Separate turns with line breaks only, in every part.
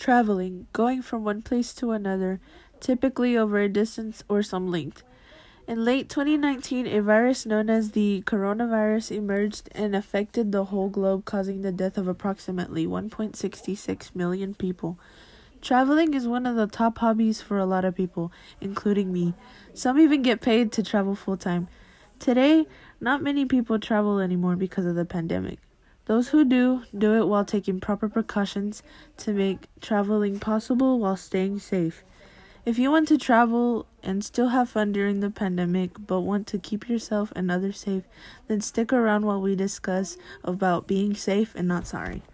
Traveling, going from one place to another, typically over a distance or some length. In late 2019, a virus known as the coronavirus emerged and affected the whole globe, causing the death of approximately 1.66 million people. Traveling is one of the top hobbies for a lot of people, including me. Some even get paid to travel full time. Today, not many people travel anymore because of the pandemic. Those who do, do it while taking proper precautions to make traveling possible while staying safe. If you want to travel and still have fun during the pandemic but want to keep yourself and others safe, then stick around while we discuss about being safe and not sorry.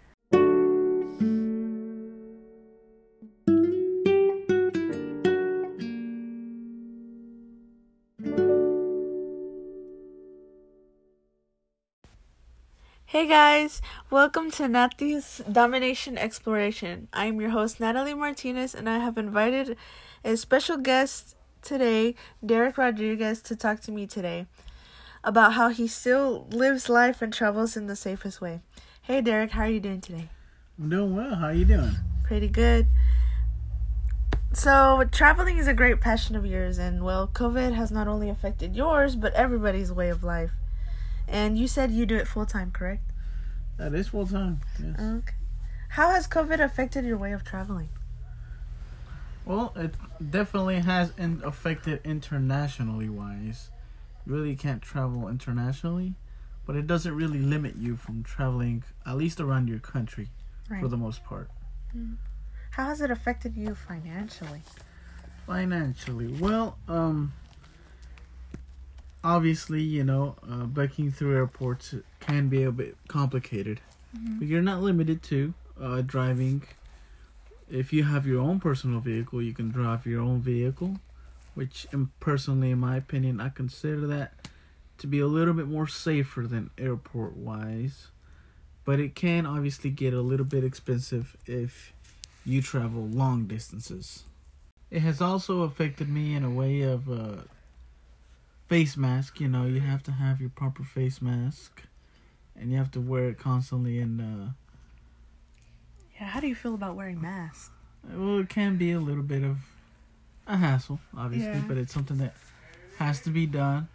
Hey guys, welcome to Nathy's Domination Exploration. I am your host Natalie Martinez and I have invited a special guest today, Derek Rodriguez, to talk to me today about how he still lives life and travels in the safest way. Hey Derek, how are you doing today?
I'm doing well. How are you doing?
Pretty good. So, traveling is a great passion of yours, and well, COVID has not only affected yours, but everybody's way of life. And you said you do it full time, correct?
That is full time. Yes.
Okay. How has COVID affected your way of traveling?
Well, it definitely has in- affected internationally wise. You really can't travel internationally, but it doesn't really limit you from traveling at least around your country
Right.
for the most part.
How has it affected you financially?
Financially, well, um, obviously, you know, uh, biking through airports can be a bit complicated, but you're not limited to uh, driving. If you have your own personal vehicle, you can drive your own vehicle, which, personally, in my opinion, I consider that to be a little bit more safer than airport wise. But it can obviously get a little bit expensive if you travel long distances. It has also affected me in a way of uh, face mask. You know, you have to have your proper face mask, and you have to wear it constantly. And uh,
Yeah, how do you feel about wearing masks?
well, it can be a little bit of a hassle, obviously,
Yeah.
but it's something that has to be done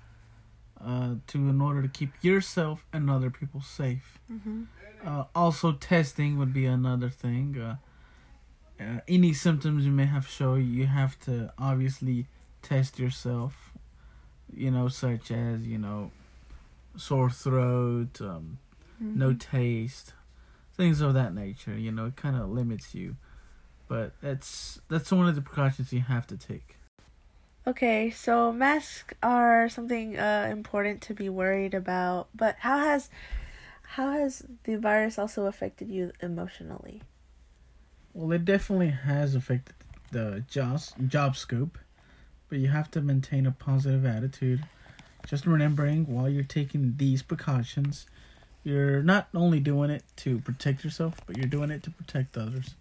uh, to in order to keep yourself and other people safe.
Mm-hmm.
Uh, also, testing would be another thing. Uh, uh, any symptoms you may have show, you have to obviously test yourself. You know, such as you know, sore throat, um, no taste, things of that nature. You know, it kind of limits you, but that's that's one of the precautions you have to take.
Okay, so masks are something uh, important to be worried about, but how has how has the virus also affected you emotionally?
Well, it definitely has affected the job job scope, but you have to maintain a positive attitude. Just remembering while you're taking these precautions, you're not only doing it to protect yourself, but you're doing it to protect others,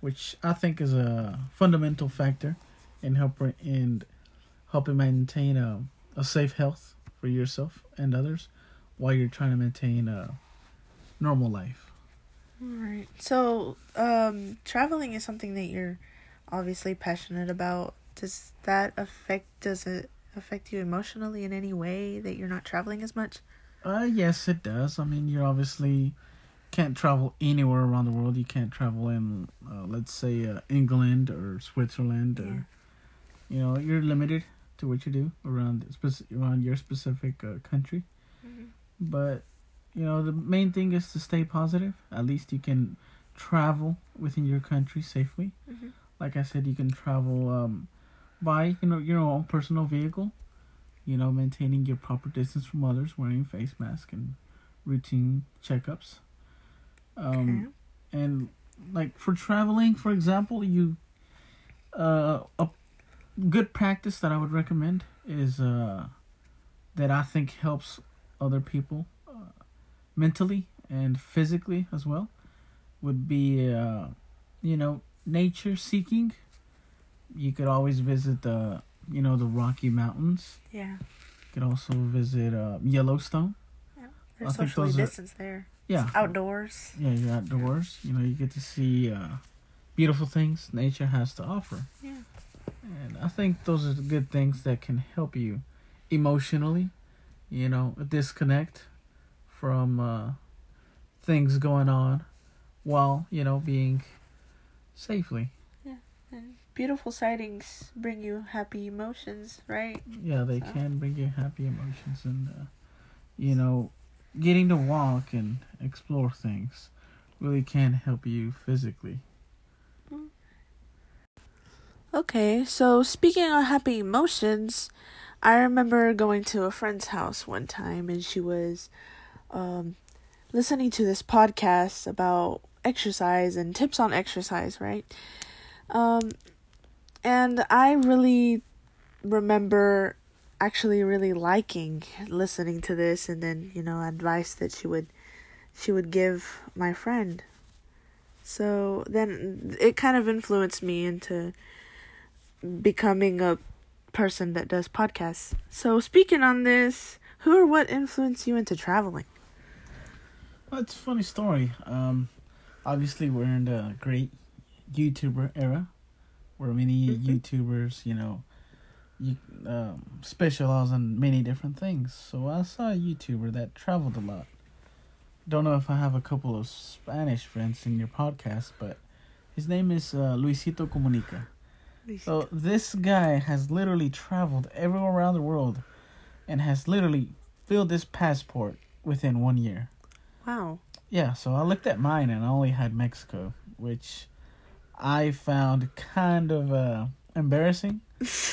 which I think is a fundamental factor in helping in helping maintain a, a safe health for yourself and others while you're trying to maintain a normal life.
Right. So, um, traveling is something that you're obviously passionate about. Does that affect? Does it affect you emotionally in any way that you're not traveling as much?
Uh, yes, it does. I mean, you obviously can't travel anywhere around the world. You can't travel in, uh, let's say, uh, England or Switzerland, or you know, you're limited to what you do around speci- around your specific uh, country. But you know, the main thing is to stay positive. At least you can travel within your country safely.
Mhm.
Like I said, you can travel um, by you know your own personal vehicle. You know, maintaining your proper distance from others, wearing face mask and routine checkups. Um, and like for traveling, for example, you uh, a good practice that I would recommend is uh, that I think helps other people uh, mentally and physically as well would be uh, you know nature seeking. You could always visit the you know the Rocky Mountains.
Yeah.
You could also visit uh, Yellowstone. Yeah, there's
socially distanced there.
Yeah,
Outdoors.
yeah, you're outdoors. You know, you get to see uh, beautiful things nature has to offer.
Yeah.
And I think those are the good things that can help you emotionally, you know, disconnect from uh, things going on while, you know, being safely.
And beautiful sightings bring you happy emotions, right?
Yeah, they
So-
can bring you happy emotions and, uh, you know, getting to walk and explore things really can help you physically.
Okay, so speaking of happy emotions, I remember going to a friend's house one time and she was um, listening to this podcast about exercise and tips on exercise, right? Um, and I really remember actually really liking listening to this and then, you know, advice that she would she would give my friend. So then it kind of influenced me into becoming a person that does podcasts. So speaking on this, who or what influenced you into traveling?
Well, it's a funny story. Um, obviously, we're in the great YouTuber era, where many
Mhm.
YouTubers, you know, you um, specialize in many different things. So I saw a YouTuber that traveled a lot. Don't know if I have a couple of Spanish friends in your podcast, but his name is uh, Luisito Comunica. So this guy has literally traveled everywhere around the world, and has literally filled this passport within one year.
wow.
Yeah, so I looked at mine and I only had Mexico, which I found kind of uh, embarrassing.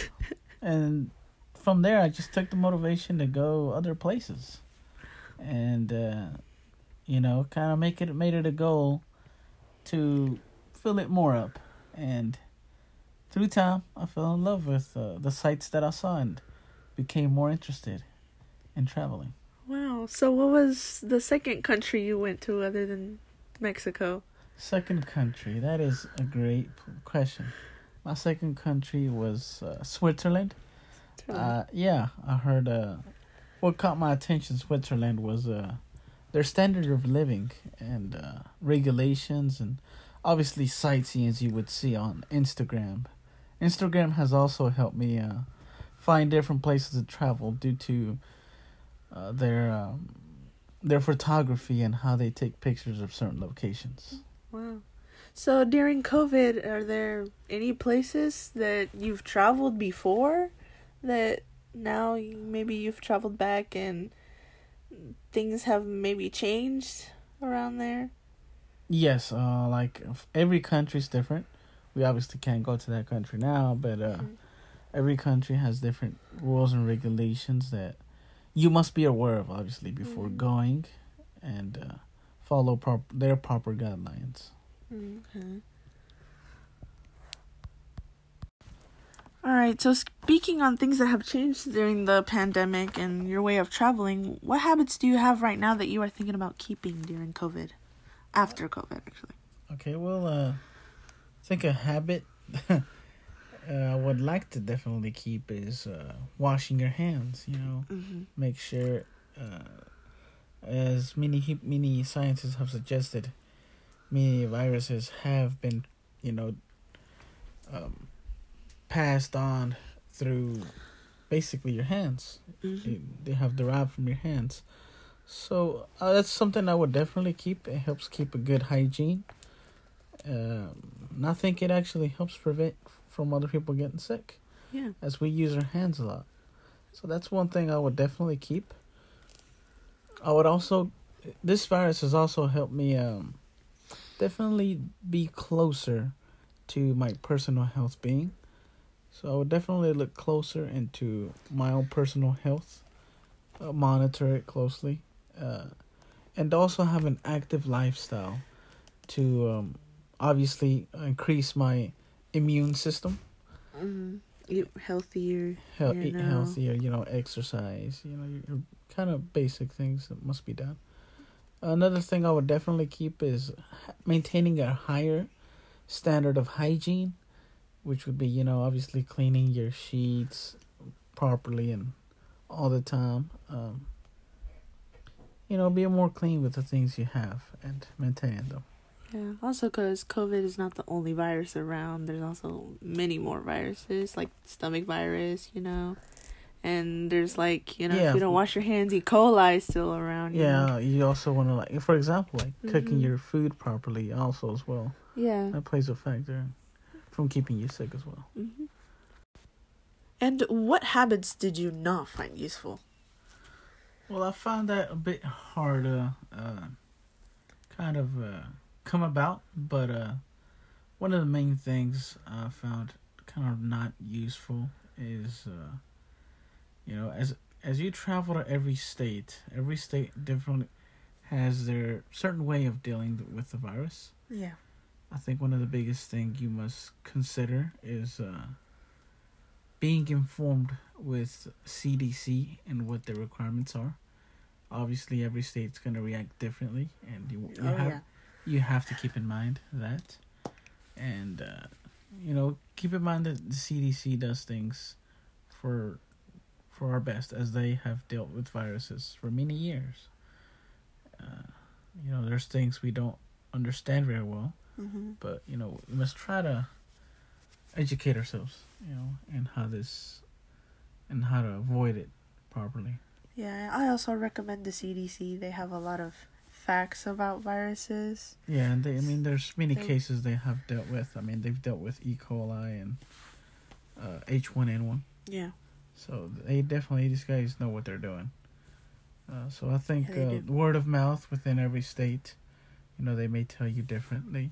and from there, I just took the motivation to go other places, and uh, you know, kind of make it made it a goal to fill it more up. And through time, I fell in love with uh, the sites that I saw and became more interested in traveling.
Wow. So what was the second country you went to other than Mexico?
Second country, that is a great question. My second country was uh, Switzerland. Uh, yeah, I heard. Uh, what caught my attention, Switzerland, was uh, their standard of living and uh, regulations, and obviously sightseeing as you would see on Instagram. Instagram has also helped me uh, find different places to travel due to uh, their um, their photography and how they take pictures of certain locations.
Wow. So during COVID, are there any places that you've traveled before that now maybe you've traveled back and things have maybe changed around there?
Yes, uh, like every country's different. We obviously can't go to that country now, but uh,
Mhm.
every country has different rules and regulations that you must be aware of, obviously, before
Mhm.
going, and uh, follow prop- their proper guidelines.
Okay. All right. So speaking on things that have changed during the pandemic and your way of traveling, what habits do you have right now that you are thinking about keeping during COVID? After COVID, actually.
Okay, well, uh, I think a habit uh, I would like to definitely keep is uh, washing your hands. You know,
Mm-hmm.
make sure, uh, as many many scientists have suggested, many viruses have been, you know, um, passed on through basically your hands.
Mm-hmm.
They, they have derived from your hands. So uh, that's something I would definitely keep. It helps keep a good hygiene. Um, and I think it actually helps prevent from other people getting sick
Yeah.
as we use our hands a lot. So that's one thing I would definitely keep. I would also, this virus has also helped me um, definitely be closer to my personal health being. So I would definitely look closer into my own personal health, uh, monitor it closely, uh, and also have an active lifestyle to um, obviously increase my immune system
Mm-hmm. Eat healthier.
Hel-
You
eat
know.
healthier, you know, exercise, you know, your kind of basic things that must be done. Another thing I would definitely keep is maintaining a higher standard of hygiene, which would be, you know, obviously cleaning your sheets properly and all the time. Um, you know, be more clean with the things you have and maintaining them.
Yeah. Also, because COVID is not the only virus around. There's also many more viruses, like stomach virus, you know. And there's like, you know,
Yeah.
if you don't wash your hands, E. coli is still around. you know?
Yeah, you also want to like, for example, like cooking
Mhm.
your food properly, also as well.
Yeah.
That plays a factor from keeping you sick as well.
hmm And what habits did you not find useful?
Well, I found that a bit harder, uh, kind of uh, come about, but uh, one of the main things I found kind of not useful is, uh, you know, as as you travel to every state, every state different has their certain way of dealing with the virus.
Yeah.
I think one of the biggest thing you must consider is uh, being informed with CDC and what their requirements are. Obviously, every state's gonna react differently, and you, you
Oh,
have
yeah.
You have to keep in mind that, and uh, you know keep in mind that the CDC does things for for our best, as they have dealt with viruses for many years. Uh, you know, there's things we don't understand very well
Mm-hmm.
but you know we must try to educate ourselves you know and how this and how to avoid it properly
Yeah, I also recommend the CDC. They have a lot of facts about viruses.
yeah and they i mean there's many
So-
cases they have dealt with. I mean they've dealt with e. coli and uh, h1n1
Yeah.
so they definitely these guys know what they're doing. Uh, so i think
Yeah,
uh, word of mouth within every state you know they may tell you differently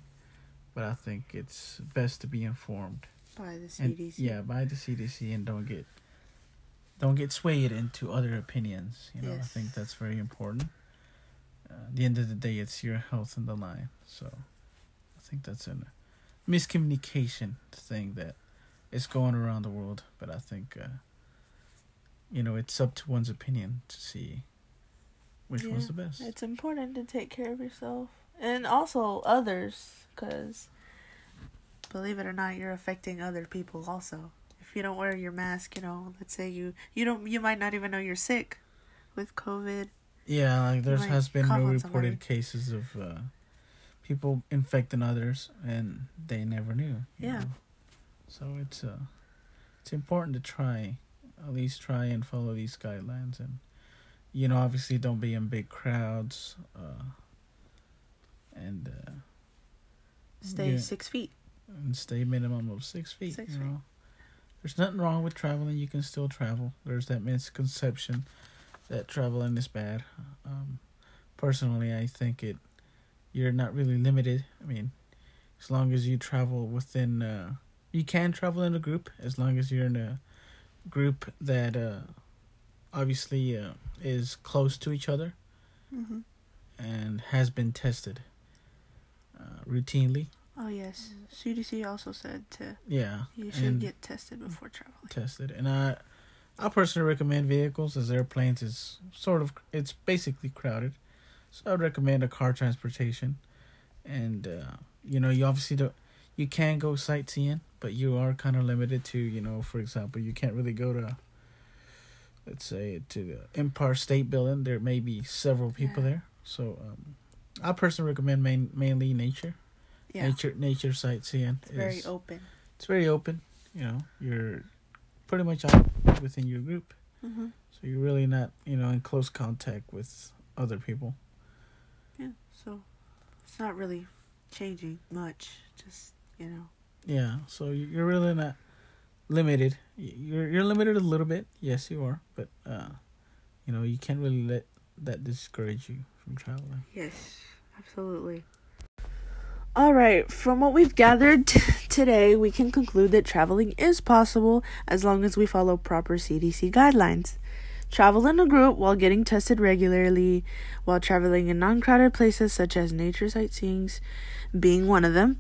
but i think it's best to be informed.
By the
and
CDC.
yeah by the cdc and don't get don't get swayed into other opinions you know i think that's very important the end of the day it's your health on the line so i think that's a miscommunication thing that is going around the world but i think uh, you know it's up to one's opinion to see which one's the best
It's important to take care of yourself and also others, because believe it or not, you're affecting other people also. If you don't wear your mask, you know, let's say you you don't you might not even know you're sick with COVID.
Yeah, like there
might
has been no reported cases of uh, people infecting others, and they never knew.
Yeah.
know. So it's uh, it's important to try, at least try and follow these guidelines, and you know, obviously, don't be in big crowds, uh, and uh,
Stay
Yeah.
six feet.
and stay minimum of six feet.
Six
you
feet.
know, there's nothing wrong with traveling. You can still travel. There's that misconception that traveling is bad. Um, personally, I think it. You're not really limited. I mean, as long as you travel within, uh, you can travel in a group as long as you're in a group that uh, obviously uh, is close to each other
Mm-hmm.
and has been tested uh, routinely.
Oh yes, CDC also said to
Yeah,
you should get tested before traveling.
tested and i i personally recommend vehicles as airplanes is sort of it's basically crowded so i'd recommend a car transportation and uh you know you obviously don't you can go sightseeing but you are kind of limited to you know for example you can't really go to let's say to the empire state building there may be several people
Yeah.
there so um i personally recommend main, mainly nature
Yeah,
nature nature sightseeing
it's very open.
it's very open. You know, you're pretty much out within your group,
Mm-hmm.
so you're really not, you know, in close contact with other people.
Yeah, so it's not really changing much. Just you know.
Yeah, so you- you're really not limited. You're you're limited a little bit. Yes, you are, but uh, you know, you can't really let that discourage you from traveling.
Yes, absolutely. All right, from what we've gathered today, we can conclude that traveling is possible as long as we follow proper CDC guidelines. Travel in a group while getting tested regularly, while traveling in non crowded places such as nature sightseeings being one of them.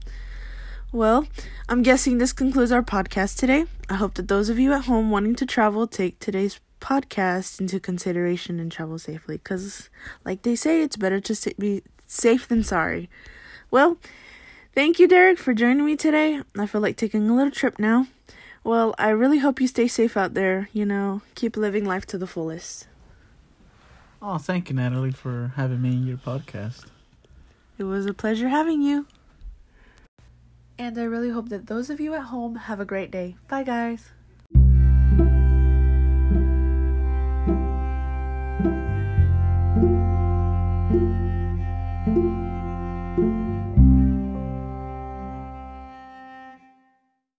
Well, I'm guessing this concludes our podcast today. I hope that those of you at home wanting to travel take today's podcast into consideration and travel safely because like they say, it's better to be safe than sorry. Well, thank you, Derek, for joining me today. I feel like taking a little trip now. Well, I really hope you stay safe out there. You know, keep living life to the fullest.
Oh, thank you, Natalie, for having me in your podcast.
It was a pleasure having you. And I really hope that those of you at home have a great day. Bye, guys.